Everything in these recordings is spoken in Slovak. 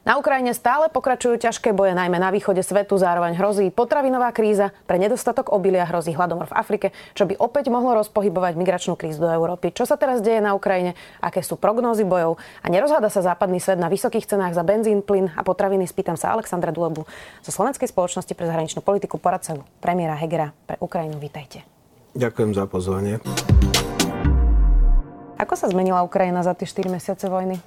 Na Ukrajine stále pokračujú ťažké boje, najmä na východe svetu, zároveň hrozí potravinová kríza, pre nedostatok obilia hrozí hladomor v Afrike, čo by opäť mohlo rozpohybovať migračnú krízu do Európy. Čo sa teraz deje na Ukrajine, aké sú prognózy bojov a nerozháda sa západný svet na vysokých cenách za benzín, plyn a potraviny, spýtam sa Alexandra Dulebu zo Slovenskej spoločnosti pre zahraničnú politiku, poradcu premiéra Hegera pre Ukrajinu. Vítajte. Ďakujem za pozvanie. Ako sa zmenila Ukrajina za tie 4 mesiace vojny?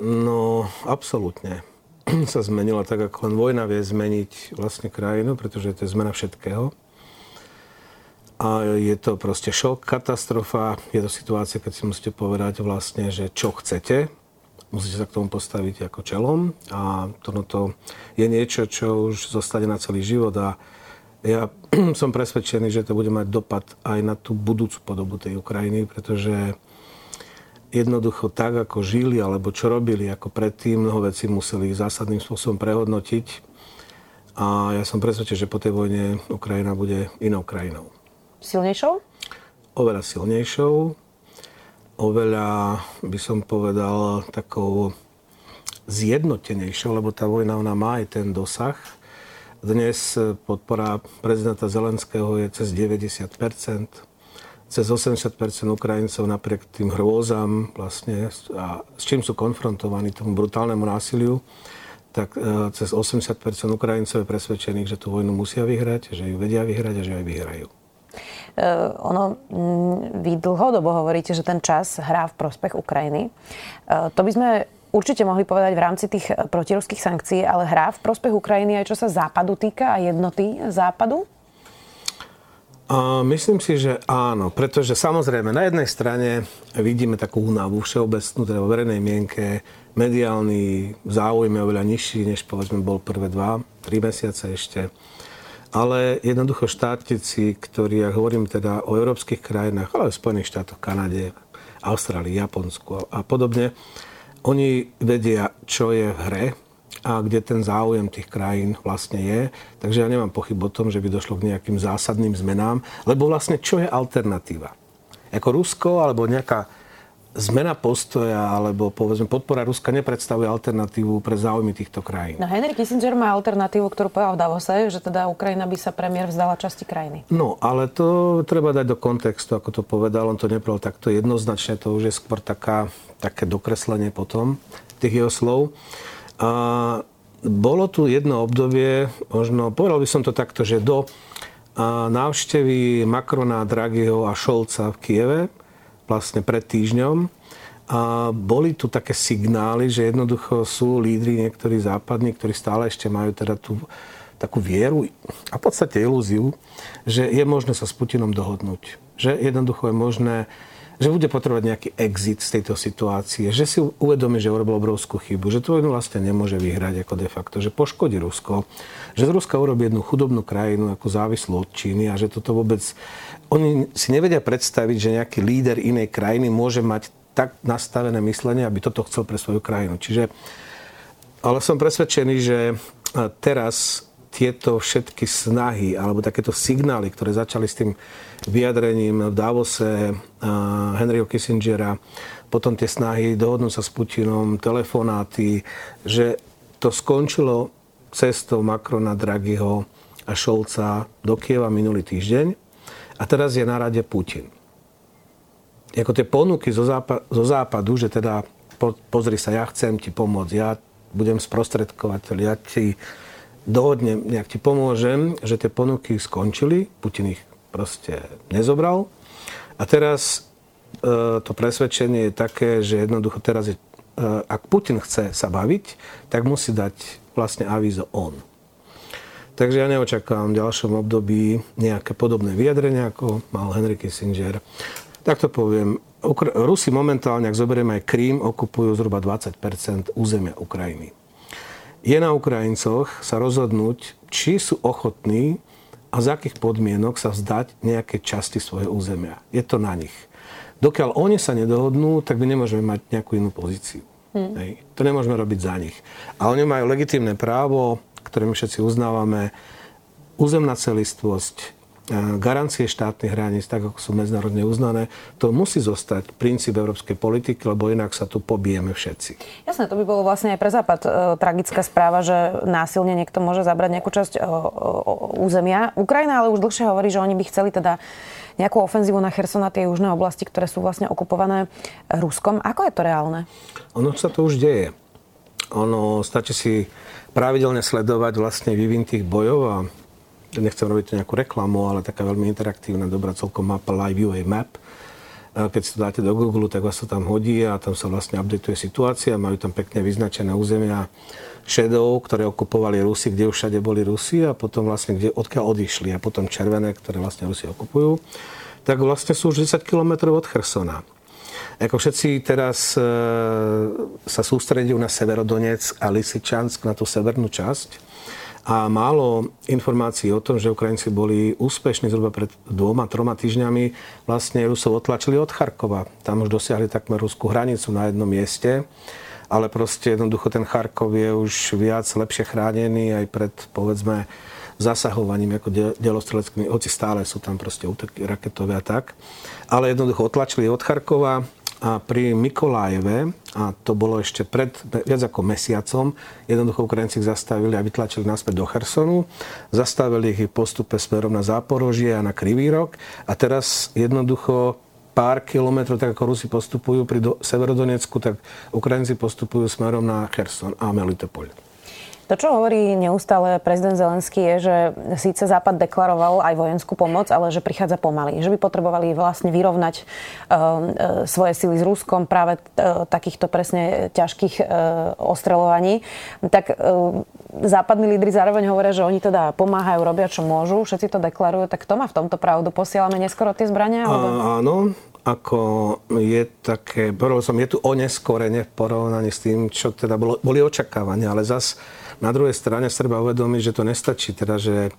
No, absolútne sa zmenila tak, ako len vojna vie zmeniť vlastne krajinu, pretože to je zmena všetkého. A je to proste šok, katastrofa. Je to situácia, keď si musíte povedať vlastne, že čo chcete. Musíte sa k tomu postaviť ako čelom. A to, no to je niečo, čo už zostane na celý život. A ja som presvedčený, že to bude mať dopad aj na tú budúcu podobu tej Ukrajiny, pretože jednoducho tak, ako žili alebo čo robili ako predtým, mnoho vecí museli zásadným spôsobom prehodnotiť. A ja som presvedčený, že po tej vojne Ukrajina bude inou krajinou. Silnejšou? Oveľa silnejšou. Oveľa, by som povedal, takou zjednotenejšou, lebo tá vojna ona má aj ten dosah. Dnes podpora prezidenta Zelenského je cez 90 cez 80% Ukrajincov napriek tým hrôzam vlastne, a s čím sú konfrontovaní tomu brutálnemu násiliu, tak e, cez 80% Ukrajincov je presvedčených, že tú vojnu musia vyhrať, že ju vedia vyhrať a že aj vyhrajú. Uh, ono, mm, vy dlhodobo hovoríte, že ten čas hrá v prospech Ukrajiny. Uh, to by sme určite mohli povedať v rámci tých protiruských sankcií, ale hrá v prospech Ukrajiny aj čo sa západu týka a jednoty západu? Myslím si, že áno, pretože samozrejme na jednej strane vidíme takú únavu všeobecnú, teda vo verejnej mienke, mediálny záujem je oveľa nižší, než povedzme bol prvé dva, tri mesiace ešte. Ale jednoducho štátnici, ktorí, ja hovorím teda o európskych krajinách, ale aj v Spojených štátoch, Kanade, Austrálii, Japonsku a podobne, oni vedia, čo je v hre, a kde ten záujem tých krajín vlastne je. Takže ja nemám pochyb o tom, že by došlo k nejakým zásadným zmenám, lebo vlastne čo je alternatíva? Ako Rusko alebo nejaká zmena postoja alebo povedzme podpora Ruska nepredstavuje alternatívu pre záujmy týchto krajín. No Henry Kissinger má alternatívu, ktorú povedal v Davose, že teda Ukrajina by sa premiér vzdala časti krajiny. No, ale to treba dať do kontextu, ako to povedal. On to nepovedal takto jednoznačne, to už je skôr taká, také dokreslenie potom tých jeho slov. A bolo tu jedno obdobie, možno povedal by som to takto, že do návštevy Macrona, Draghiho a Šolca v Kieve, vlastne pred týždňom, a boli tu také signály, že jednoducho sú lídry niektorí západní, ktorí stále ešte majú teda tú takú vieru a v podstate ilúziu, že je možné sa s Putinom dohodnúť. Že jednoducho je možné že bude potrebovať nejaký exit z tejto situácie, že si uvedomí, že urobil obrovskú chybu, že to vlastne nemôže vyhrať ako de facto, že poškodí Rusko, že z Ruska urobí jednu chudobnú krajinu ako závislú od Číny a že toto vôbec... Oni si nevedia predstaviť, že nejaký líder inej krajiny môže mať tak nastavené myslenie, aby toto chcel pre svoju krajinu. Čiže, ale som presvedčený, že teraz tieto všetky snahy alebo takéto signály, ktoré začali s tým vyjadrením v Davose Henryho Kissingera, potom tie snahy dohodnúť sa s Putinom, telefonáty, že to skončilo cestou Macrona, Draghiho a Šolca do Kieva minulý týždeň a teraz je na rade Putin. Ako tie ponuky zo, západu, zo západu, že teda po, pozri sa, ja chcem ti pomôcť, ja budem sprostredkovateľ, ja ti dohodnem, nejak ti pomôžem, že tie ponuky skončili, Putin ich proste nezobral. A teraz e, to presvedčenie je také, že jednoducho teraz je, e, ak Putin chce sa baviť, tak musí dať vlastne avízo on. Takže ja neočakávam v ďalšom období nejaké podobné vyjadrenia, ako mal Henry Kissinger. Tak to poviem. Rusi momentálne, ak zoberieme aj Krím, okupujú zhruba 20% územia Ukrajiny. Je na Ukrajincoch sa rozhodnúť, či sú ochotní a z akých podmienok sa vzdať nejaké časti svojho územia. Je to na nich. Dokiaľ oni sa nedohodnú, tak my nemôžeme mať nejakú inú pozíciu. Hmm. Hej. To nemôžeme robiť za nich. A oni majú legitímne právo, ktoré my všetci uznávame, územná celistvosť, garancie štátnych hraníc, tak ako sú medzinárodne uznané, to musí zostať princíp európskej politiky, lebo inak sa tu pobijeme všetci. Jasné, to by bolo vlastne aj pre Západ e, tragická správa, že násilne niekto môže zabrať nejakú časť e, územia. Ukrajina ale už dlhšie hovorí, že oni by chceli teda nejakú ofenzívu na Cherson a tie južné oblasti, ktoré sú vlastne okupované Ruskom. Ako je to reálne? Ono sa to už deje. Ono stačí si pravidelne sledovať vlastne vývin tých bojov a nechcem robiť nejakú reklamu, ale taká veľmi interaktívna, dobrá celkom mapa Live UA Map. Keď si to dáte do Google, tak vás to tam hodí a tam sa vlastne updateuje situácia. Majú tam pekne vyznačené územia šedov, ktoré okupovali Rusi, kde už všade boli Rusi a potom vlastne kde, odkiaľ odišli a potom červené, ktoré vlastne Rusi okupujú. Tak vlastne sú už 10 km od Chersona. Ako všetci teraz e, sa sústredujú na Severodonec a Lysyčansk, na tú severnú časť a málo informácií o tom, že Ukrajinci boli úspešní zhruba pred dvoma, troma týždňami. Vlastne Rusov otlačili od Charkova. Tam už dosiahli takmer ruskú hranicu na jednom mieste. Ale proste jednoducho ten Charkov je už viac lepšie chránený aj pred, povedzme, zasahovaním ako delostreleckými, hoci stále sú tam proste útoky raketové a tak. Ale jednoducho otlačili od Charkova, a pri Mikolájeve, a to bolo ešte pred viac ako mesiacom, jednoducho Ukrajinci zastavili a vytlačili naspäť do Chersonu, zastavili ich postupe smerom na Záporožie a na Krivý rok a teraz jednoducho pár kilometrov, tak ako Rusi postupujú pri do, Severodonecku, tak Ukrajinci postupujú smerom na Kherson a Melitopol. To, čo hovorí neustále prezident Zelenský, je, že síce Západ deklaroval aj vojenskú pomoc, ale že prichádza pomaly. Že by potrebovali vlastne vyrovnať uh, svoje sily s Ruskom práve uh, takýchto presne ťažkých uh, ostrelovaní. Tak západní lídry zároveň hovoria, že oni teda pomáhajú, robia čo môžu, všetci to deklarujú. Tak to má v tomto pravdu? Posielame neskoro tie zbrania? Alebo... Áno, ako je také, som, je tu oneskorenie v porovnaní s tým, čo teda bolo, boli očakávania, ale zas na druhej strane sa treba uvedomiť, že to nestačí, teda, že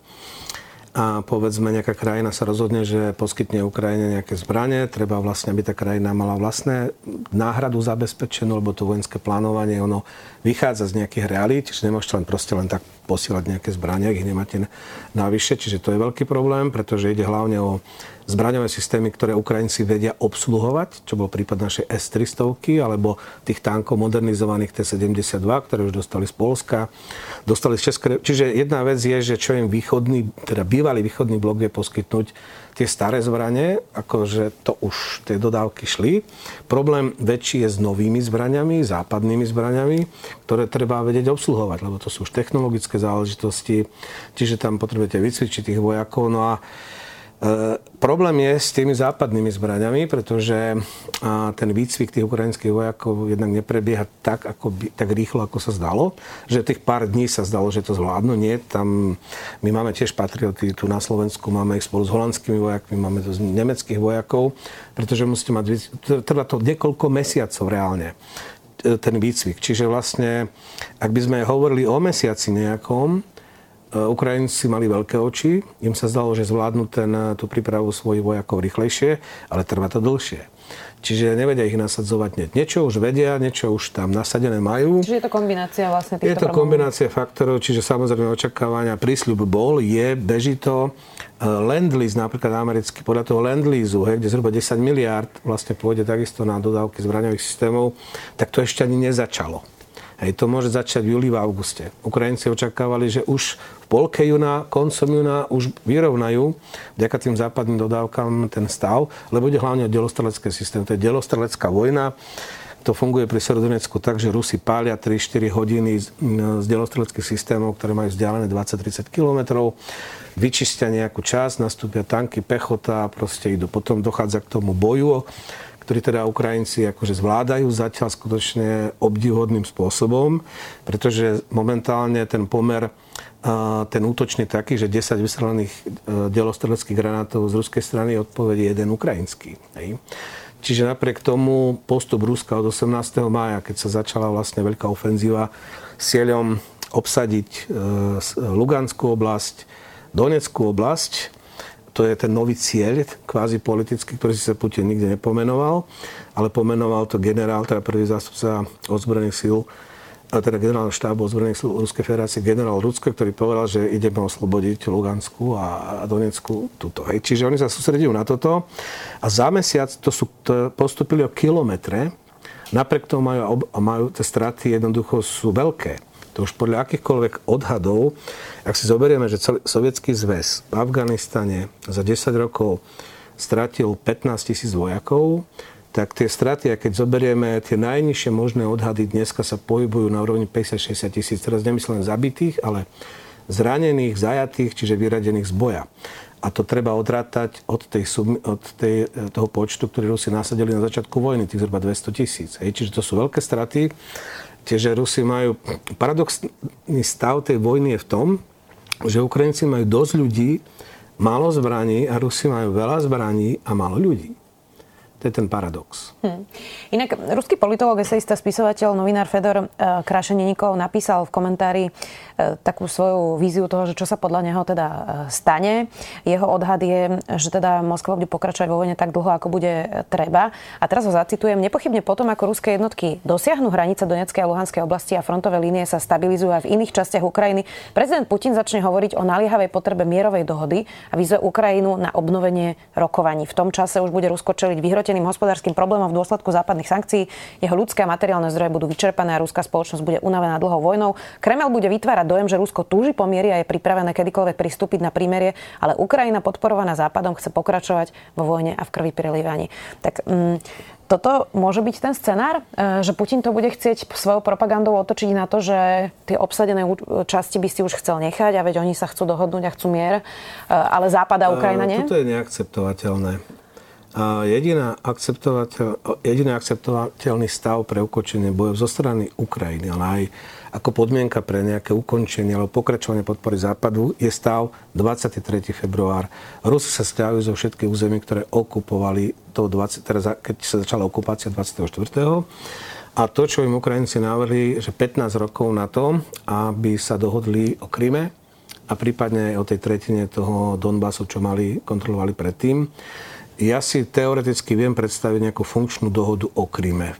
a povedzme nejaká krajina sa rozhodne, že poskytne Ukrajine nejaké zbranie, treba vlastne, aby tá krajina mala vlastné náhradu zabezpečenú, lebo to vojenské plánovanie, ono vychádza z nejakých realít, čiže nemôžete len proste len tak posielať nejaké zbranie, ich nemáte navyše, čiže to je veľký problém, pretože ide hlavne o zbraňové systémy, ktoré Ukrajinci vedia obsluhovať, čo bol prípad našej S-300 alebo tých tankov modernizovaných T-72, ktoré už dostali z Polska, dostali z Českej... Čiže jedna vec je, že čo im východný, teda bývalý východný blok vie poskytnúť tie staré zbranie, akože to už tie dodávky šli. Problém väčší je s novými zbraniami, západnými zbraniami, ktoré treba vedieť obsluhovať, lebo to sú už technologické záležitosti, čiže tam potrebujete vycvičiť tých vojakov. No a problém je s tými západnými zbraňami, pretože ten výcvik tých ukrajinských vojakov jednak neprebieha tak, ako by, tak rýchlo, ako sa zdalo. Že tých pár dní sa zdalo, že to zvládnu. Nie, tam my máme tiež patrioty tu na Slovensku, máme ich spolu s holandskými vojakmi, máme to z nemeckých vojakov, pretože musíte mať, trvá to niekoľko mesiacov reálne e, ten výcvik. Čiže vlastne, ak by sme hovorili o mesiaci nejakom, E, Ukrajinci mali veľké oči, im sa zdalo, že zvládnu ten, e, tú prípravu svojich vojakov rýchlejšie, ale trvá to dlhšie. Čiže nevedia ich nasadzovať hneď. Niečo už vedia, niečo už tam nasadené majú. Čiže je to kombinácia vlastne týchto Je to kombinácia faktorov, čiže samozrejme očakávania, prísľub bol, je, beží to. E, Lend-lease, napríklad americký, podľa toho Lend-leaseu, kde zhruba 10 miliard vlastne pôjde takisto na dodávky zbraňových systémov, tak to ešte ani nezačalo. Hej, to môže začať v júli, v auguste. Ukrajinci očakávali, že už v polke júna, koncom júna už vyrovnajú vďaka tým západným dodávkam ten stav, lebo ide hlavne o delostrelecké systém. To je delostrelecká vojna. To funguje pri Serodonecku tak, že Rusi pália 3-4 hodiny z, z delostreleckých systémov, ktoré majú vzdialené 20-30 km, vyčistia nejakú časť, nastúpia tanky, pechota, proste idú. Potom dochádza k tomu boju ktorý teda Ukrajinci akože zvládajú zatiaľ skutočne obdivuhodným spôsobom, pretože momentálne ten pomer ten útočný taký, že 10 vystrelených e, delostreleckých granátov z ruskej strany odpovedí jeden ukrajinský. Hej. Čiže napriek tomu postup Ruska od 18. mája, keď sa začala vlastne veľká ofenzíva s cieľom obsadiť Luganskú oblasť, Donetskú oblasť. To je ten nový cieľ, kvázi politický, ktorý si sa Putin nikde nepomenoval, ale pomenoval to generál, teda prvý zástupca ozbrojených síl teda generál štábu ozbrojených síl Ruskej federácie, generál Rusko, ktorý povedal, že ideme oslobodiť Lugansku a Donetsku túto. Hej. Čiže oni sa sústredujú na toto a za mesiac to, sú, to postupili o kilometre, napriek tomu majú, majú tie straty jednoducho sú veľké. To už podľa akýchkoľvek odhadov, ak si zoberieme, že celý sovietský zväz v Afganistane za 10 rokov stratil 15 tisíc vojakov, tak tie straty, a keď zoberieme tie najnižšie možné odhady, dneska sa pohybujú na úrovni 50-60 tisíc. Teraz nemyslím zabitých, ale zranených, zajatých, čiže vyradených z boja. A to treba odrátať od, tej, od tej, toho počtu, ktorý Rusi nasadili na začiatku vojny, tých zhruba 200 tisíc. Čiže to sú veľké straty. Čiže Rusi majú... Paradoxný stav tej vojny je v tom, že Ukrajinci majú dosť ľudí, málo zbraní a Rusi majú veľa zbraní a málo ľudí. To je ten paradox. Hmm. Inak ruský politolog, eseista, spisovateľ, novinár Fedor Krašeneníkov napísal v komentári takú svoju víziu toho, že čo sa podľa neho teda e, stane. Jeho odhad je, že teda Moskva bude pokračovať vo vojne tak dlho, ako bude treba. A teraz ho zacitujem. Nepochybne potom, ako ruské jednotky dosiahnu hranice Donetskej a Luhanskej oblasti a frontové línie sa stabilizujú aj v iných častiach Ukrajiny, prezident Putin začne hovoriť o naliehavej potrebe mierovej dohody a vyzve Ukrajinu na obnovenie rokovaní. V tom čase už bude Rusko čeliť vyhrotený vyhroteným hospodárskym problémom v dôsledku západných sankcií. Jeho ľudské a materiálne zdroje budú vyčerpané a ruská spoločnosť bude unavená dlhou vojnou. Kreml bude vytvárať dojem, že Rusko túži po miery a je pripravené kedykoľvek pristúpiť na prímerie, ale Ukrajina podporovaná Západom chce pokračovať vo vojne a v krvi prilievaní. Tak mm, toto môže byť ten scenár, e, že Putin to bude chcieť svojou propagandou otočiť na to, že tie obsadené časti by si už chcel nechať a veď oni sa chcú dohodnúť a chcú mier, e, ale Západ a Ukrajina nie? Toto je neakceptovateľné. Jediná akceptovateľ, jediný akceptovateľný stav pre ukončenie bojov zo strany Ukrajiny, ale aj ako podmienka pre nejaké ukončenie alebo pokračovanie podpory Západu je stav 23. február. Rusi sa stiahujú zo všetkých území, ktoré okupovali to 20, teraz, keď sa začala okupácia 24. A to, čo im Ukrajinci navrhli, že 15 rokov na to, aby sa dohodli o Kryme a prípadne o tej tretine toho Donbasu, čo mali, kontrolovali predtým, ja si teoreticky viem predstaviť nejakú funkčnú dohodu o Kryme,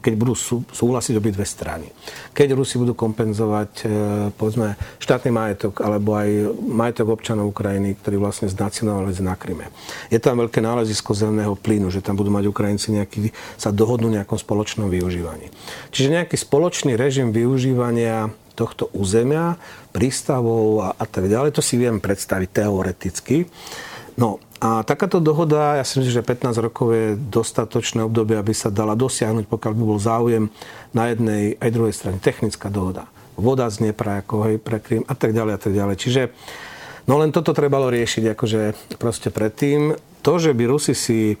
keď budú súhlasiť obidve strany. Keď Rusi budú kompenzovať e, povedzme, štátny majetok alebo aj majetok občanov Ukrajiny, ktorí vlastne znacionovali na Kryme. Je tam veľké nálezisko zemného plynu, že tam budú mať Ukrajinci nejaký, sa dohodnú nejakom spoločnom využívaní. Čiže nejaký spoločný režim využívania tohto územia, prístavov a, a tak ďalej, to si viem predstaviť teoreticky. No a takáto dohoda, ja si myslím, že 15 rokov je dostatočné obdobie, aby sa dala dosiahnuť, pokiaľ by bol záujem na jednej aj druhej strane. Technická dohoda. Voda z Dnepra, ako hej, pre Krym a tak ďalej a tak ďalej. Čiže no len toto trebalo riešiť akože proste predtým. To, že by Rusi si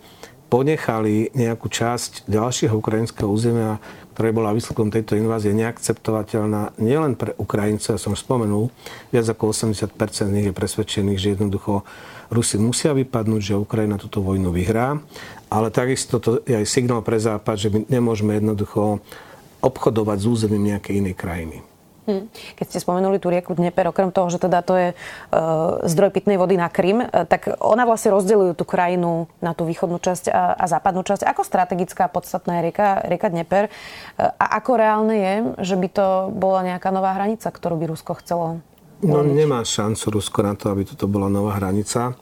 ponechali nejakú časť ďalšieho ukrajinského územia, ktoré bola výsledkom tejto invázie, neakceptovateľná nielen pre Ukrajincov, ja som spomenul, viac ako 80% z nich je presvedčených, že jednoducho Rusi musia vypadnúť, že Ukrajina túto vojnu vyhrá, ale takisto to je aj signál pre Západ, že my nemôžeme jednoducho obchodovať s územím nejakej inej krajiny. Hm. Keď ste spomenuli tú rieku Dneper, okrem toho, že teda to je e, zdroj pitnej vody na Krym, e, tak ona vlastne rozdeľujú tú krajinu na tú východnú časť a, a západnú časť. Ako strategická podstatná je rieka, rieka Dneper? E, a ako reálne je, že by to bola nejaká nová hranica, ktorú by Rusko chcelo No nemá šancu Rusko na to, aby toto bola nová hranica,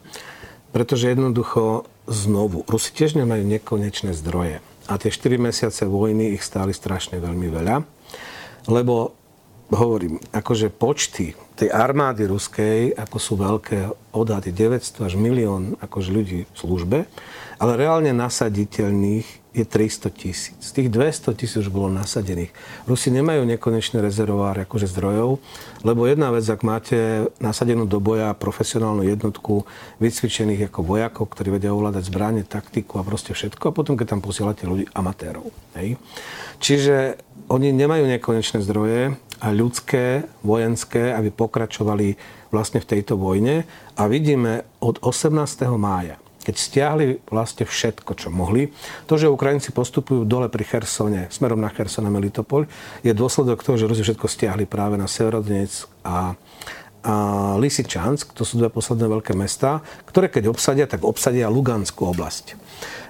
pretože jednoducho znovu, Rusi tiež nemajú nekonečné zdroje. A tie 4 mesiace vojny ich stáli strašne veľmi veľa, lebo hovorím, akože počty tej armády ruskej, ako sú veľké odhady, 900 až milión akože ľudí v službe, ale reálne nasaditeľných je 300 tisíc. Z tých 200 tisíc už bolo nasadených. Rusi nemajú nekonečné rezervoáre akože zdrojov, lebo jedna vec, ak máte nasadenú do boja profesionálnu jednotku vycvičených ako vojakov, ktorí vedia ovládať zbranie, taktiku a proste všetko, a potom, keď tam posielate ľudí amatérov. Hej. Čiže oni nemajú nekonečné zdroje a ľudské, vojenské, aby pokračovali vlastne v tejto vojne. A vidíme od 18. mája keď stiahli vlastne všetko, čo mohli. To, že Ukrajinci postupujú dole pri Chersone, smerom na Cherson a Melitopol, je dôsledok toho, že Rusi všetko stiahli práve na Severodonec a, a Lysyčansk, to sú dve posledné veľké mesta, ktoré keď obsadia, tak obsadia Luganskú oblasť.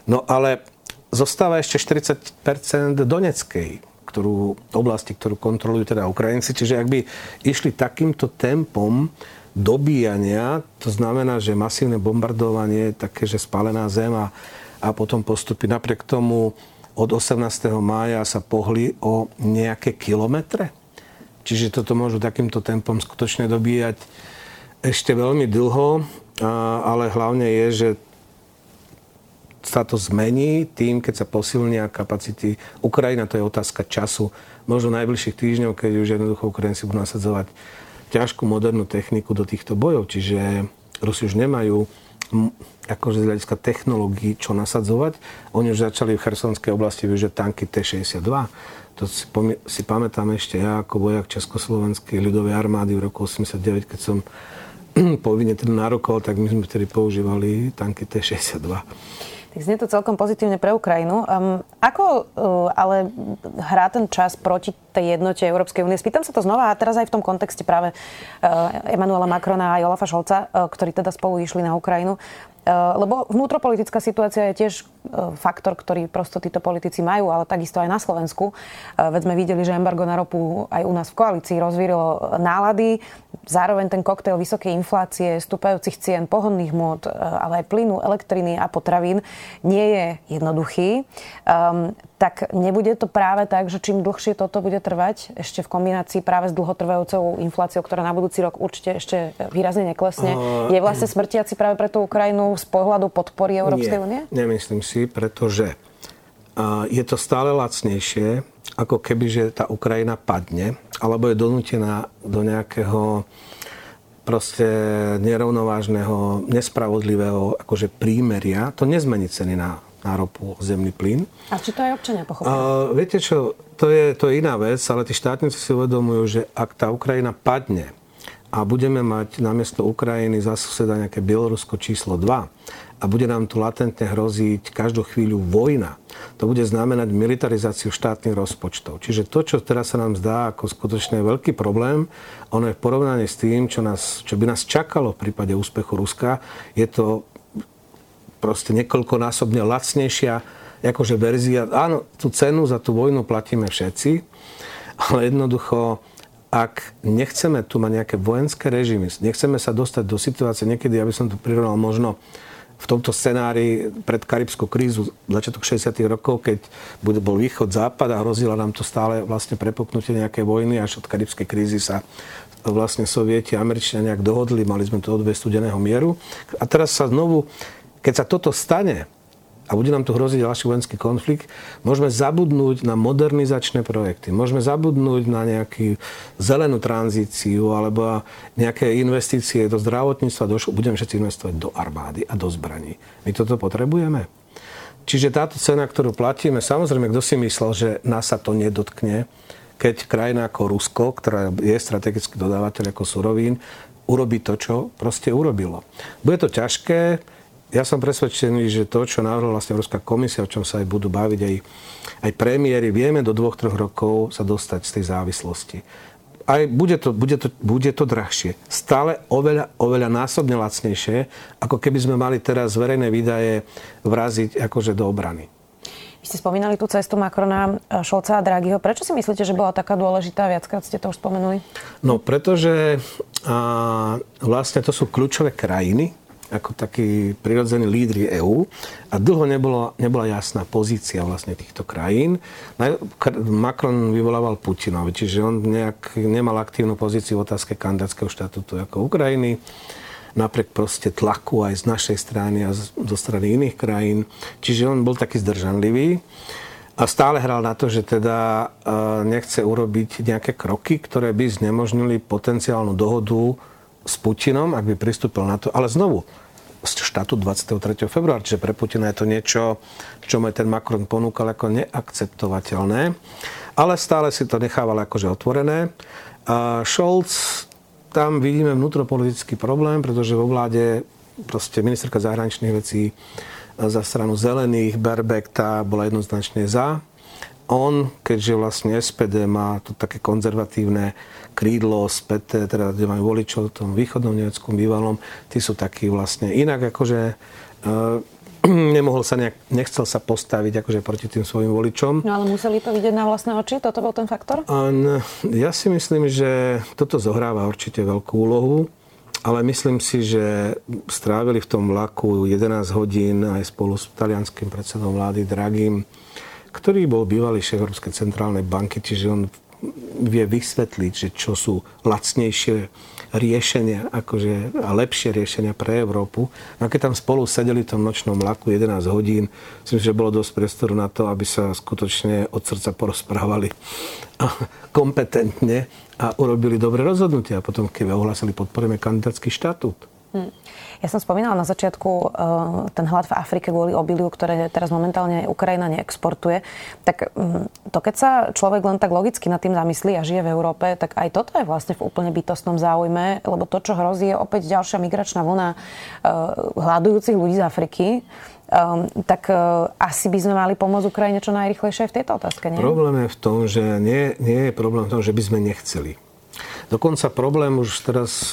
No ale zostáva ešte 40 Doneckej, ktorú, oblasti, ktorú kontrolujú teda Ukrajinci. Čiže ak by išli takýmto tempom, dobíjania, to znamená, že masívne bombardovanie, také, že spálená zem a, a potom postupy. Napriek tomu od 18. mája sa pohli o nejaké kilometre. Čiže toto môžu takýmto tempom skutočne dobíjať ešte veľmi dlho, ale hlavne je, že sa to zmení tým, keď sa posilnia kapacity. Ukrajina, to je otázka času, možno najbližších týždňov, keď už jednoducho Ukrajinci budú nasadzovať ťažkú modernú techniku do týchto bojov. Čiže Rusi už nemajú akože z hľadiska technológií čo nasadzovať. Oni už začali v Chersonskej oblasti využiť tanky T-62. To si, pomie- si pamätám ešte ja ako vojak Československej ľudovej armády v roku 89, keď som povinne teda nárokoval, tak my sme vtedy používali tanky T-62. Tak znie to celkom pozitívne pre Ukrajinu. Um, ako uh, ale hrá ten čas proti tej jednote Európskej únie? Spýtam sa to znova a teraz aj v tom kontexte práve uh, Emanuela Macrona a Jolafa Šolca, uh, ktorí teda spolu išli na Ukrajinu. Eh, lebo vnútropolitická situácia je tiež eh, faktor, ktorý prosto títo politici majú, ale takisto aj na Slovensku. Eh, veď sme videli, že embargo na ropu aj u nás v koalícii rozvírilo nálady. Zároveň ten koktejl vysokej inflácie, stúpajúcich cien pohodných môd, ale aj plynu, elektriny a potravín nie je jednoduchý. Um, tak nebude to práve tak, že čím dlhšie toto bude trvať, ešte v kombinácii práve s dlhotrvajúcou infláciou, ktorá na budúci rok určite ešte výrazne neklesne, uh, je vlastne smrtiaci práve pre tú Ukrajinu z pohľadu podpory Európskej únie? Nemyslím si, pretože uh, je to stále lacnejšie, ako keby, že tá Ukrajina padne, alebo je donútená do nejakého proste nerovnovážneho, nespravodlivého akože prímeria. To nezmení ceny na na ropu, zemný plyn. A či to aj občania pochopili? Uh, viete čo, to je, to je iná vec, ale tí štátnici si uvedomujú, že ak tá Ukrajina padne a budeme mať namiesto Ukrajiny za suseda nejaké Bielorusko číslo 2 a bude nám tu latentne hroziť každú chvíľu vojna, to bude znamenať militarizáciu štátnych rozpočtov. Čiže to, čo teraz sa nám zdá ako skutočne veľký problém, ono je v porovnaní s tým, čo, nás, čo by nás čakalo v prípade úspechu Ruska, je to proste niekoľkonásobne lacnejšia akože verzia. Áno, tú cenu za tú vojnu platíme všetci, ale jednoducho, ak nechceme tu mať nejaké vojenské režimy, nechceme sa dostať do situácie, niekedy, aby som to prirovnal možno v tomto scenári pred karibskú krízu začiatok 60. rokov, keď bol východ západ a hrozila nám to stále vlastne prepuknutie nejaké vojny, až od karibskej krízy sa vlastne sovieti a američania nejak dohodli, mali sme to odve studeného mieru. A teraz sa znovu keď sa toto stane a bude nám tu hroziť ďalší vojenský konflikt, môžeme zabudnúť na modernizačné projekty, môžeme zabudnúť na nejakú zelenú tranzíciu alebo nejaké investície do zdravotníctva, do, budeme všetci investovať do armády a do zbraní. My toto potrebujeme. Čiže táto cena, ktorú platíme, samozrejme, kto si myslel, že nás sa to nedotkne, keď krajina ako Rusko, ktorá je strategický dodávateľ ako surovín, urobí to, čo proste urobilo. Bude to ťažké, ja som presvedčený, že to, čo navrhla vlastne Európska komisia, o čom sa aj budú baviť aj, aj premiéry, vieme do dvoch, troch rokov sa dostať z tej závislosti. Aj bude to, bude, to, bude to drahšie. Stále oveľa, oveľa násobne lacnejšie, ako keby sme mali teraz verejné výdaje vraziť akože do obrany. Vy ste spomínali tú cestu Macrona, Šolca a Draghiho. Prečo si myslíte, že bola taká dôležitá? Viackrát ste to už spomenuli. No, pretože a, vlastne to sú kľúčové krajiny, ako takí prirodzení lídry EÚ a dlho nebolo, nebola jasná pozícia vlastne týchto krajín. Macron vyvolával Putinovi, čiže on nejak nemal aktívnu pozíciu v otázke kandidátskeho štatútu ako Ukrajiny napriek proste tlaku aj z našej strany a zo strany iných krajín. Čiže on bol taký zdržanlivý a stále hral na to, že teda e, nechce urobiť nejaké kroky, ktoré by znemožnili potenciálnu dohodu s Putinom, ak by pristúpil na to. Ale znovu, štátu 23. februára. Čiže pre Putina je to niečo, čo mu ten Macron ponúkal ako neakceptovateľné. Ale stále si to nechával akože otvorené. A Scholz, tam vidíme vnútropolitický problém, pretože vo vláde proste ministerka zahraničných vecí za stranu zelených, Berbek, tá bola jednoznačne za. On, keďže vlastne SPD má to také konzervatívne krídlo späté, teda kde majú voličov v tom východnom nemeckom bývalom, tí sú takí vlastne inak akože nemohol sa nejak, nechcel sa postaviť akože proti tým svojim voličom. No ale museli to vidieť na vlastné oči? Toto bol ten faktor? On, ja si myslím, že toto zohráva určite veľkú úlohu, ale myslím si, že strávili v tom vlaku 11 hodín aj spolu s talianským predsedom vlády Dragim, ktorý bol bývalý šéf Európskej centrálnej banky, čiže on vie vysvetliť, že čo sú lacnejšie riešenia akože, a lepšie riešenia pre Európu. No a keď tam spolu sedeli v tom nočnom vlaku 11 hodín, myslím, že bolo dosť priestoru na to, aby sa skutočne od srdca porozprávali kompetentne a urobili dobré rozhodnutia. A potom, keď ohlasili, podporujeme kandidátsky štatút. Hmm. Ja som spomínala na začiatku uh, ten hlad v Afrike kvôli obiliu, ktoré teraz momentálne Ukrajina neexportuje. Tak um, to keď sa človek len tak logicky nad tým zamyslí a žije v Európe, tak aj toto je vlastne v úplne bytostnom záujme, lebo to, čo hrozí, je opäť ďalšia migračná vlna uh, hľadujúcich ľudí z Afriky. Um, tak uh, asi by sme mali pomôcť Ukrajine čo najrychlejšie v tejto otázke, nie? Problém je v tom, že nie, nie je problém v tom, že by sme nechceli. Dokonca problém už teraz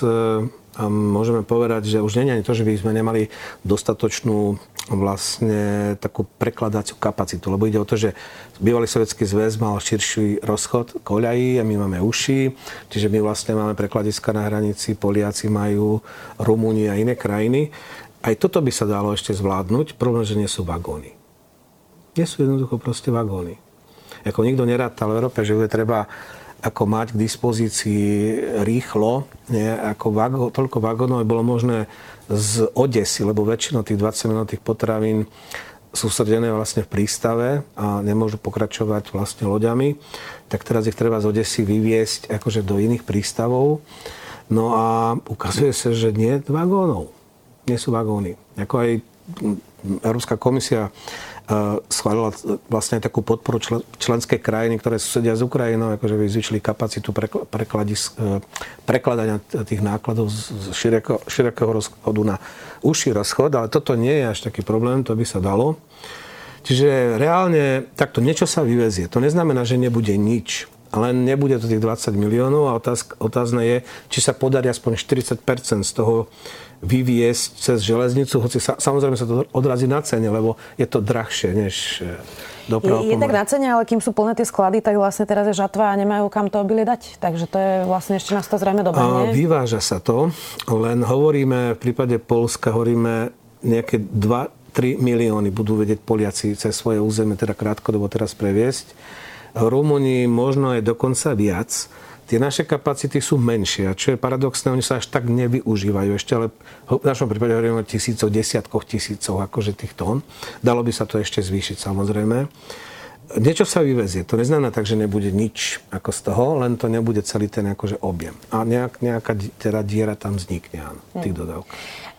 môžeme povedať, že už nie je to, že by sme nemali dostatočnú vlastne takú prekladaciu kapacitu, lebo ide o to, že bývalý sovietský zväz mal širší rozchod koľají a my máme uši, čiže my vlastne máme prekladiska na hranici, Poliaci majú, Rumúni a iné krajiny. Aj toto by sa dalo ešte zvládnuť, problém, že nie sú vagóny. Nie sú jednoducho proste vagóny. Ako nikto nerátal v Európe, že bude treba ako mať k dispozícii rýchlo, nie, ako vago, toľko vagónov bolo možné z Odesy, lebo väčšinou tých 20 minútnych potravín sú srdené vlastne v prístave a nemôžu pokračovať vlastne loďami, tak teraz ich treba z Odesy vyviesť akože do iných prístavov. No a ukazuje sa, že nie vagónov. Nie sú vagóny. Ako aj Európska komisia schválila vlastne takú podporu členskej krajiny, ktoré susedia s Ukrajinou, akože by zvyšili kapacitu e, prekladania tých nákladov z široko, širokého rozchodu na užší rozchod, ale toto nie je až taký problém, to by sa dalo. Čiže reálne takto niečo sa vyvezie. To neznamená, že nebude nič ale nebude to tých 20 miliónov a otázka, otázne je, či sa podarí aspoň 40% z toho vyviesť cez železnicu, hoci sa, samozrejme sa to odrazí na cene, lebo je to drahšie než e, doprava. Je, je tak na cene, ale kým sú plné tie sklady, tak vlastne teraz je žatva a nemajú kam to obilie dať. Takže to je vlastne ešte nás to zrejme dobehne. Vyváža sa to, len hovoríme, v prípade Polska hovoríme nejaké 2-3 milióny budú vedieť Poliaci cez svoje územie, teda krátkodobo teraz previesť. Rumúni možno je dokonca viac tie naše kapacity sú menšie. Čo je paradoxné, oni sa až tak nevyužívajú ešte, ale v našom prípade hovoríme o tisícoch, desiatkoch tisícov akože tých tón. Dalo by sa to ešte zvýšiť samozrejme. Niečo sa vyvezie. To neznamená tak, že nebude nič ako z toho, len to nebude celý ten akože objem. A nejak, nejaká teda diera tam vznikne, áno, tých dodávok.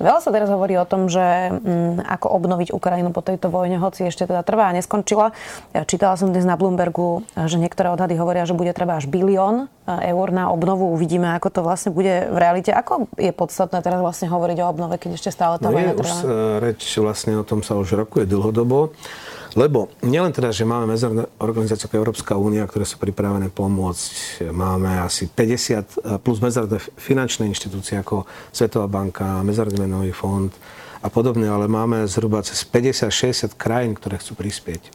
Veľa sa teraz hovorí o tom, že m, mm, ako obnoviť Ukrajinu po tejto vojne, hoci ešte teda trvá a neskončila. Čítala som dnes na Bloombergu, že niektoré odhady hovoria, že bude treba až bilión e, eur na obnovu. Uvidíme, ako to vlastne bude v realite. Ako je podstatné teraz vlastne hovoriť o obnove, keď ešte stále tá no vojna trvá? Už e, reč vlastne o tom sa už rokuje dlhodobo. Lebo nielen teda, že máme medzinárodné organizácie ako Európska únia, ktoré sú pripravené pomôcť, máme asi 50 plus medzinárodné finančné inštitúcie ako Svetová banka, Medzinárodný menový fond a podobne, ale máme zhruba cez 50-60 krajín, ktoré chcú prispieť.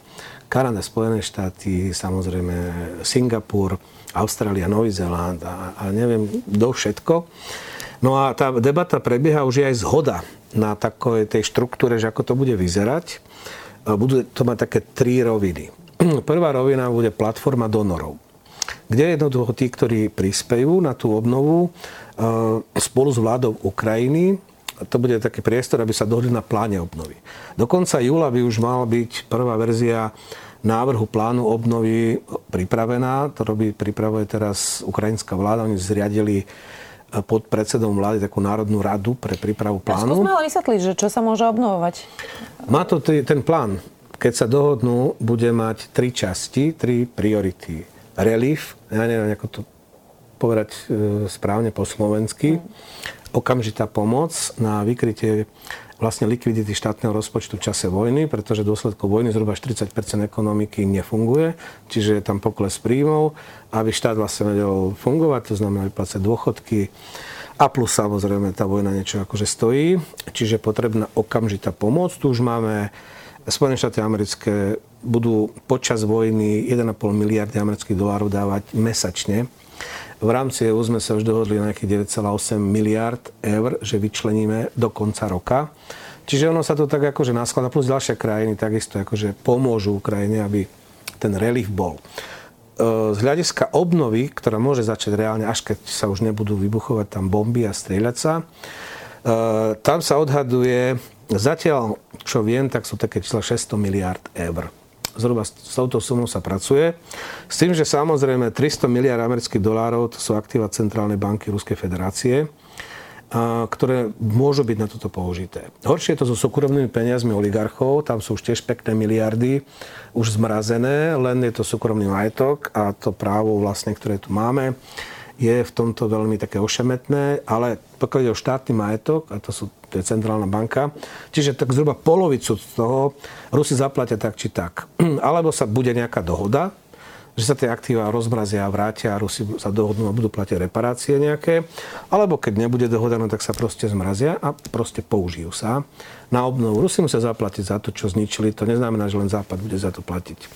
Kanada, Spojené štáty, samozrejme Singapur, Austrália, Nový Zéland a, a neviem, do všetko. No a tá debata prebieha už je aj zhoda na takej tej štruktúre, že ako to bude vyzerať budú to mať také tri roviny. Prvá rovina bude platforma donorov, kde jednoducho tí, ktorí prispejú na tú obnovu spolu s vládou Ukrajiny, to bude taký priestor, aby sa dohodli na pláne obnovy. Do konca júla by už mala byť prvá verzia návrhu plánu obnovy pripravená. To robí, pripravuje teraz ukrajinská vláda. Oni zriadili pod predsedom vlády takú národnú radu pre prípravu plánu. Skúsme ale vysvetliť, že čo sa môže obnovovať. Má to t- ten plán. Keď sa dohodnú, bude mať tri časti, tri priority. Relief, ja neviem, ako to povedať e, správne po slovensky. okamžitá pomoc na vykrytie vlastne likvidity štátneho rozpočtu v čase vojny, pretože dôsledku vojny zhruba 40% ekonomiky nefunguje, čiže je tam pokles príjmov, aby štát vlastne vedel fungovať, to znamená vyplácať dôchodky, a plus samozrejme tá vojna niečo akože stojí, čiže potrebná okamžitá pomoc. Tu už máme Spojené štáty americké budú počas vojny 1,5 miliardy amerických dolárov dávať mesačne v rámci EU sme sa už dohodli na nejakých 9,8 miliard eur, že vyčleníme do konca roka. Čiže ono sa to tak akože naskladá, plus ďalšie krajiny takisto akože pomôžu Ukrajine, aby ten relief bol. E, z hľadiska obnovy, ktorá môže začať reálne, až keď sa už nebudú vybuchovať tam bomby a strieľať sa, e, tam sa odhaduje, zatiaľ čo viem, tak sú také čísla 600 miliard eur zhruba s touto sumou sa pracuje. S tým, že samozrejme 300 miliard amerických dolárov to sú aktíva Centrálnej banky Ruskej federácie, a, ktoré môžu byť na toto použité. Horšie je to so súkromnými peniazmi oligarchov, tam sú už tiež pekné miliardy, už zmrazené, len je to súkromný majetok a to právo vlastne, ktoré tu máme, je v tomto veľmi také ošemetné, ale pokiaľ ide o štátny majetok, a to, sú, to je centrálna banka, čiže tak zhruba polovicu z toho Rusi zaplatia tak či tak. Alebo sa bude nejaká dohoda, že sa tie aktíva rozmrazia a vrátia a Rusi sa dohodnú a budú platiť reparácie nejaké. Alebo keď nebude dohoda, no tak sa proste zmrazia a proste použijú sa na obnovu. Rusi musia zaplatiť za to, čo zničili. To neznamená, že len Západ bude za to platiť.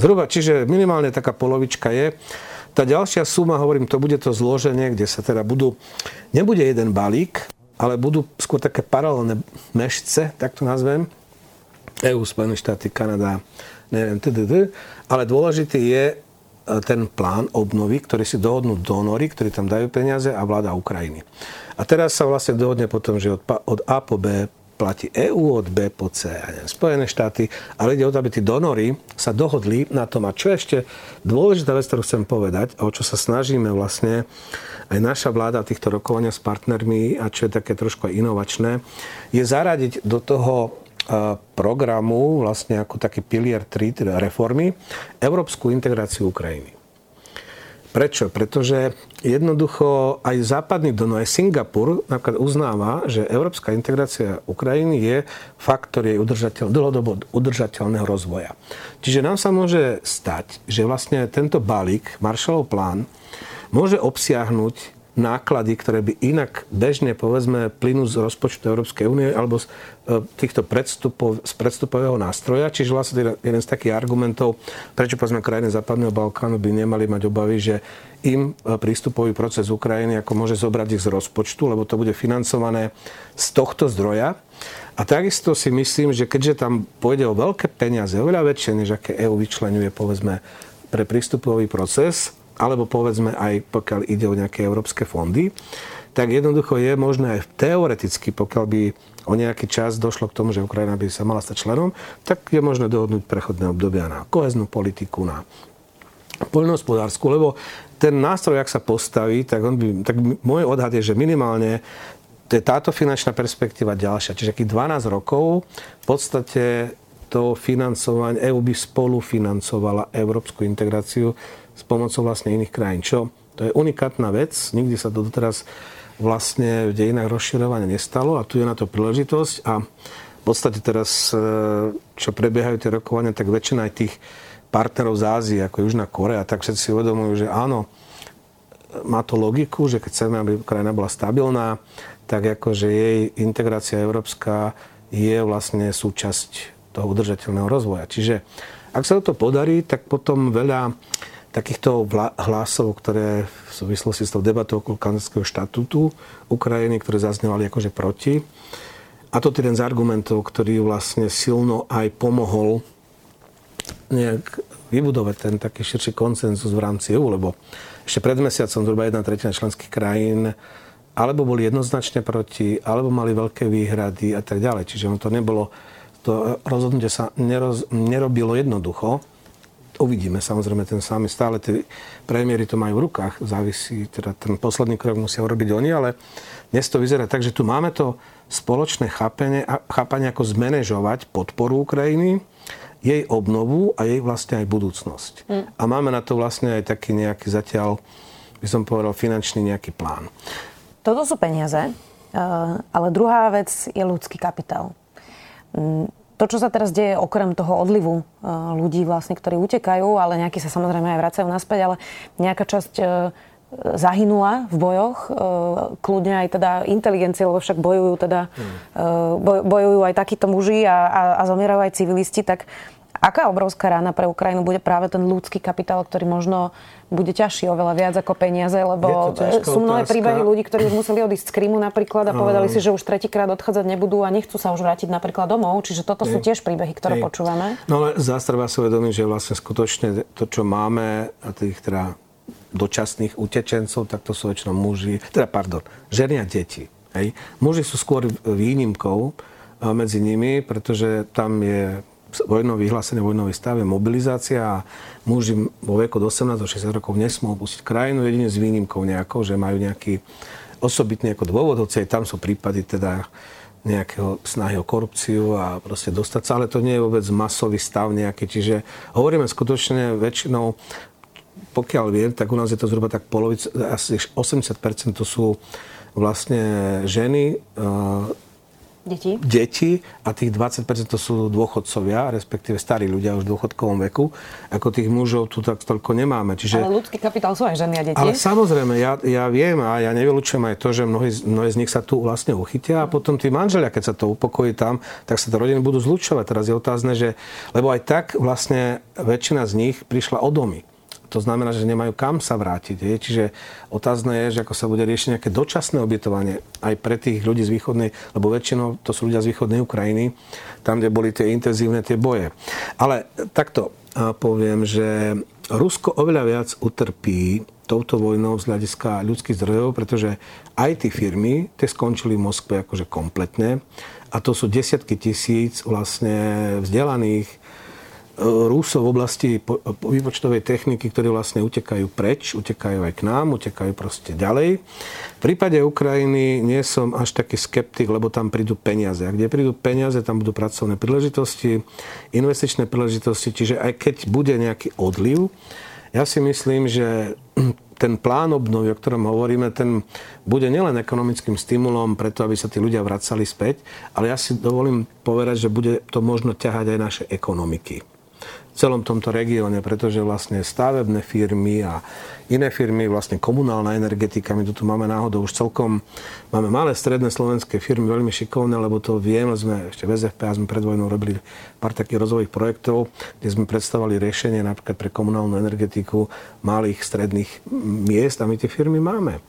Zhruba, čiže minimálne taká polovička je. Tá ďalšia suma, hovorím, to bude to zloženie, kde sa teda budú, nebude jeden balík, ale budú skôr také paralelné mešce, tak to nazvem. EU, Spojené štáty, Kanada, neviem, tdd. Ale dôležitý je e, ten plán obnovy, ktorý si dohodnú donory, ktorí tam dajú peniaze a vláda Ukrajiny. A teraz sa vlastne dohodne potom, že od, A po B platí EU od B po C, a neviem, Spojené štáty, ale ide o to, aby tí donory sa dohodli na tom. A čo je ešte dôležitá vec, ktorú chcem povedať, o čo sa snažíme vlastne aj naša vláda týchto rokovania s partnermi, a čo je také trošku inovačné, je zaradiť do toho programu, vlastne ako taký pilier 3, teda reformy, európsku integráciu Ukrajiny. Prečo? Pretože jednoducho aj západný donor, aj Singapur napríklad uznáva, že európska integrácia Ukrajiny je faktor jej udržateľ, dlhodobo udržateľného rozvoja. Čiže nám sa môže stať, že vlastne tento balík, Marshallov plán, môže obsiahnuť náklady, ktoré by inak bežne, povedzme, plynú z rozpočtu Európskej únie alebo z e, týchto predstupov, z predstupového nástroja. Čiže vlastne jeden z takých argumentov, prečo povedzme krajiny Západného Balkánu by nemali mať obavy, že im e, prístupový proces Ukrajiny ako môže zobrať ich z rozpočtu, lebo to bude financované z tohto zdroja. A takisto si myslím, že keďže tam pôjde o veľké peniaze, oveľa väčšie, než aké EU vyčlenuje, povedzme, pre prístupový proces, alebo povedzme aj pokiaľ ide o nejaké európske fondy, tak jednoducho je možné aj teoreticky, pokiaľ by o nejaký čas došlo k tomu, že Ukrajina by sa mala stať členom, tak je možné dohodnúť prechodné obdobia na koheznú politiku, na poľnohospodárskú, lebo ten nástroj, ak sa postaví, tak, on by, tak môj odhad je, že minimálne to je táto finančná perspektíva ďalšia. Čiže akých 12 rokov v podstate to financovanie, EU by spolufinancovala európsku integráciu s pomocou vlastne iných krajín. Čo? To je unikátna vec, nikdy sa to doteraz vlastne v dejinách rozširovania nestalo a tu je na to príležitosť a v podstate teraz, e, čo prebiehajú tie rokovania, tak väčšina aj tých partnerov z Ázie, ako Južná Korea, tak všetci uvedomujú, že áno, má to logiku, že keď chceme, aby krajina bola stabilná, tak akože jej integrácia európska je vlastne súčasť toho udržateľného rozvoja. Čiže ak sa to podarí, tak potom veľa takýchto hlasov, ktoré v súvislosti s tou debatou okolo kanadského štatútu Ukrajiny, ktoré zaznevali akože proti. A to je jeden z argumentov, ktorý vlastne silno aj pomohol nejak vybudovať ten taký širší koncenzus v rámci EU, lebo ešte pred mesiacom zhruba jedna tretina členských krajín alebo boli jednoznačne proti, alebo mali veľké výhrady a tak ďalej. Čiže ono to nebolo, to rozhodnutie sa neroz, nerobilo jednoducho uvidíme samozrejme ten samý, stále tie premiéry to majú v rukách, závisí, teda ten posledný krok musia urobiť oni, ale dnes to vyzerá tak, že tu máme to spoločné chápanie, chápanie ako zmanéžovať podporu Ukrajiny, jej obnovu a jej vlastne aj budúcnosť. Mm. A máme na to vlastne aj taký nejaký zatiaľ, by som povedal, finančný nejaký plán. Toto sú peniaze, ale druhá vec je ľudský kapitál. Mm, to, čo sa teraz deje, okrem toho odlivu ľudí, vlastne, ktorí utekajú, ale nejakí sa samozrejme aj vracajú naspäť, ale nejaká časť zahynula v bojoch, kľudne aj teda inteligencie, lebo však bojujú teda, hmm. bojujú aj takíto muži a, a, a zomierajú aj civilisti, tak aká obrovská rána pre Ukrajinu bude práve ten ľudský kapitál, ktorý možno bude ťažší oveľa viac ako peniaze, lebo sú mnohé príbehy ľudí, ktorí už museli odísť z Krymu napríklad a povedali si, že už tretíkrát odchádzať nebudú a nechcú sa už vrátiť napríklad domov. Čiže toto sú tiež príbehy, ktoré Nie. počúvame. No ale zás treba si uvedomiť, že vlastne skutočne to, čo máme, a tých teda dočasných utečencov, tak to sú väčšinou muži, teda pardon, ženy a deti. Hej. Muži sú skôr výnimkou medzi nimi, pretože tam je vojnový vyhlásenie vojnový stav je mobilizácia a muži vo veku do 18 do 60 rokov nesmú opustiť krajinu, jedine s výnimkou nejakou, že majú nejaký osobitný ako dôvod, hoci aj tam sú prípady teda nejakého snahy o korupciu a proste dostať sa, ale to nie je vôbec masový stav nejaký, čiže hovoríme skutočne väčšinou, pokiaľ viem, tak u nás je to zhruba tak polovica, asi 80% to sú vlastne ženy, Deti? Deti a tých 20% to sú dôchodcovia, respektíve starí ľudia už v dôchodkovom veku. Ako tých mužov tu tak toľko nemáme. Čiže... Ale ľudský kapitál sú aj ženy a deti. Ale samozrejme, ja, ja viem a ja nevylučujem aj to, že mnohí, mnohí z nich sa tu vlastne uchytia a potom tí manželia, keď sa to upokojí tam, tak sa to rodiny budú zlučovať. Teraz je otázne, že... Lebo aj tak vlastne väčšina z nich prišla o domy. To znamená, že nemajú kam sa vrátiť. Je. Čiže otázne je, že ako sa bude riešiť nejaké dočasné obytovanie aj pre tých ľudí z východnej, lebo väčšinou to sú ľudia z východnej Ukrajiny, tam, kde boli tie intenzívne tie boje. Ale takto poviem, že Rusko oveľa viac utrpí touto vojnou z hľadiska ľudských zdrojov, pretože aj tie firmy, tie skončili v Moskve akože kompletne a to sú desiatky tisíc vlastne vzdelaných Rúsov v oblasti výpočtovej techniky, ktorí vlastne utekajú preč, utekajú aj k nám, utekajú proste ďalej. V prípade Ukrajiny nie som až taký skeptik, lebo tam prídu peniaze. A kde prídu peniaze, tam budú pracovné príležitosti, investičné príležitosti, čiže aj keď bude nejaký odliv, ja si myslím, že ten plán obnovy, o ktorom hovoríme, ten bude nielen ekonomickým stimulom preto, aby sa tí ľudia vracali späť, ale ja si dovolím povedať, že bude to možno ťahať aj naše ekonomiky celom tomto regióne, pretože vlastne stavebné firmy a iné firmy, vlastne komunálna energetika, my tu máme náhodou už celkom, máme malé stredné slovenské firmy, veľmi šikovné, lebo to viem, sme ešte v SFP a sme pred vojnou robili pár takých rozvojových projektov, kde sme predstavovali riešenie napríklad pre komunálnu energetiku malých stredných miest a my tie firmy máme.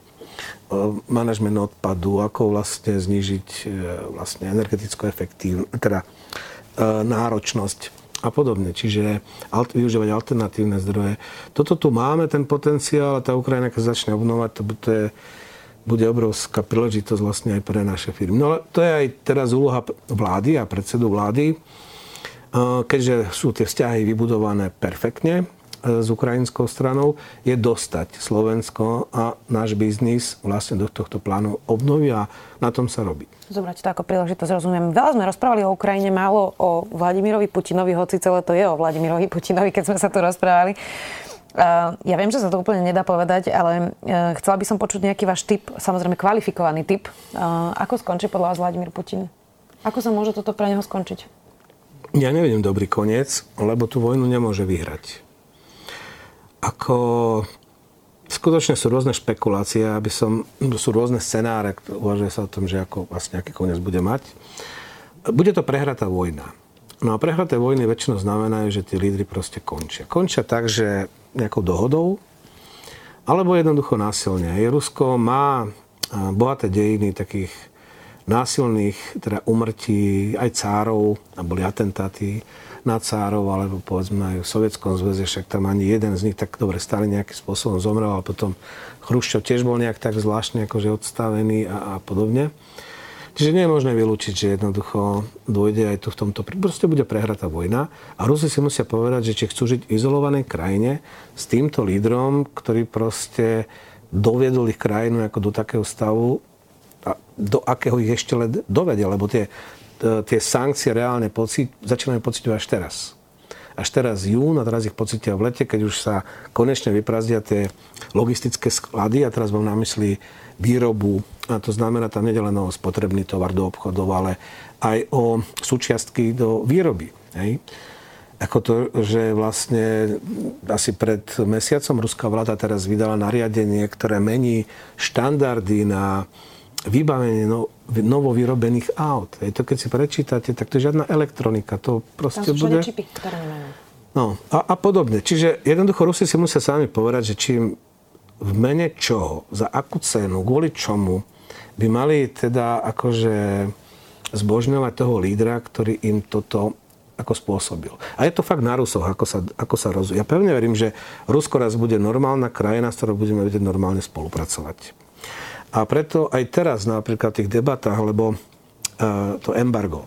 Manažment odpadu, ako vlastne znižiť e, vlastne energetickú efektív, teda e, náročnosť a podobne. Čiže alt, využívať alternatívne zdroje. Toto tu máme, ten potenciál, a tá Ukrajina, keď začne obnovať, to, to je, bude obrovská príležitosť vlastne aj pre naše firmy. No ale to je aj teraz úloha vlády a predsedu vlády, keďže sú tie vzťahy vybudované perfektne, s ukrajinskou stranou, je dostať Slovensko a náš biznis vlastne do tohto plánu obnovy a na tom sa robí. Zobrať to ako príležitosť, rozumiem. Veľa sme rozprávali o Ukrajine, málo o Vladimirovi Putinovi, hoci celé to je o Vladimirovi Putinovi, keď sme sa tu rozprávali. Ja viem, že sa to úplne nedá povedať, ale e, chcela by som počuť nejaký váš typ, samozrejme kvalifikovaný typ. Ako skončí podľa vás Vladimír Putin? Ako sa môže toto pre neho skončiť? Ja nevidím dobrý koniec, lebo tú vojnu nemôže vyhrať ako skutočne sú rôzne špekulácie, aby som, sú rôzne scenáre, uvažuje sa o tom, že ako vlastne aký koniec bude mať. Bude to prehratá vojna. No a prehraté vojny väčšinou znamenajú, že tí lídry proste končia. Končia tak, že nejakou dohodou, alebo jednoducho násilne. Rusko má bohaté dejiny takých násilných teda umrtí aj cárov, a boli atentáty na cárov, alebo povedzme aj v Sovietskom zväze, však tam ani jeden z nich tak dobre stále nejakým spôsobom zomrel, ale potom Chruščov tiež bol nejak tak zvláštne akože odstavený a, a podobne. Čiže nie je možné vylúčiť, že jednoducho dôjde aj tu v tomto... Proste bude prehratá vojna a Rusi si musia povedať, že či chcú žiť v izolovanej krajine s týmto lídrom, ktorý proste doviedol ich krajinu ako do takého stavu, a do akého ich ešte dovedel, lebo tie tie sankcie reálne pocit, začíname pocitovať až teraz. až teraz jún a teraz ich pocitia v lete, keď už sa konečne vyprazdia tie logistické sklady a teraz mám na mysli výrobu, a to znamená tam nedelen o spotrebný tovar do obchodov, ale aj o súčiastky do výroby. Hej? Ako to, že vlastne asi pred mesiacom ruská vláda teraz vydala nariadenie, ktoré mení štandardy na vybavenie no, novo vyrobených aut. Je to keď si prečítate, tak to je žiadna elektronika. To proste Tam sú bude... čipy, ktoré nemajú. No a, a podobne. Čiže jednoducho Rusi si musia sami povedať, že čím v mene čoho, za akú cenu, kvôli čomu by mali teda akože zbožňovať toho lídra, ktorý im toto ako spôsobil. A je to fakt na Rusoch, ako sa, ako sa rozvíja. Ja pevne verím, že Rusko raz bude normálna krajina, s ktorou budeme vedieť normálne spolupracovať. A preto aj teraz napríklad v tých debatách, lebo uh, to embargo,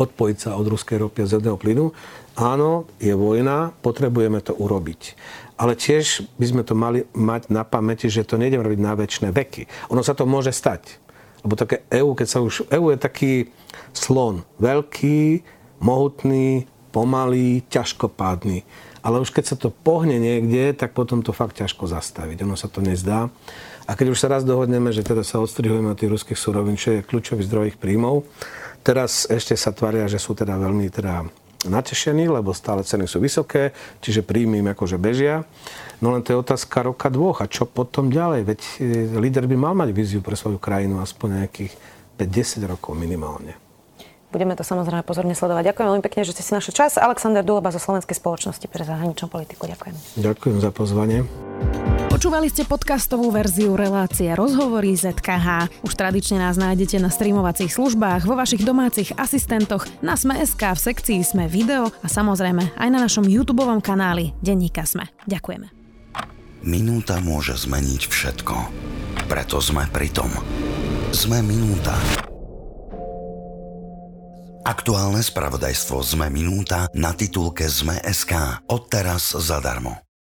odpojiť sa od ruskej ropy a zemného plynu, áno, je vojna, potrebujeme to urobiť. Ale tiež by sme to mali mať na pamäti, že to nejdem robiť na väčšie veky. Ono sa to môže stať. Lebo také EU, keď sa už... EU je taký slon. Veľký, mohutný, pomalý, ťažkopádny. Ale už keď sa to pohne niekde, tak potom to fakt ťažko zastaviť. Ono sa to nezdá. A keď už sa raz dohodneme, že teda sa odstrihujeme od tých ruských surovín, čo je kľúčový zdroj ich príjmov, teraz ešte sa tvária, že sú teda veľmi teda natešení, lebo stále ceny sú vysoké, čiže príjmy im akože bežia. No len to je otázka roka dvoch. A čo potom ďalej? Veď e, líder by mal mať víziu pre svoju krajinu aspoň nejakých 5-10 rokov minimálne. Budeme to samozrejme pozorne sledovať. Ďakujem veľmi pekne, že ste si našli čas. Alexander Duleba zo Slovenskej spoločnosti pre zahraničnú politiku. Ďakujem. Ďakujem za pozvanie. Počúvali ste podcastovú verziu relácie Rozhovory ZKH. Už tradične nás nájdete na streamovacích službách, vo vašich domácich asistentoch, na Sme.sk, v sekcii Sme video a samozrejme aj na našom YouTube kanáli Denníka Sme. Ďakujeme. Minúta môže zmeniť všetko. Preto sme pri tom. Sme minúta. Aktuálne spravodajstvo Zme Minúta na titulke Zme.sk. Odteraz zadarmo.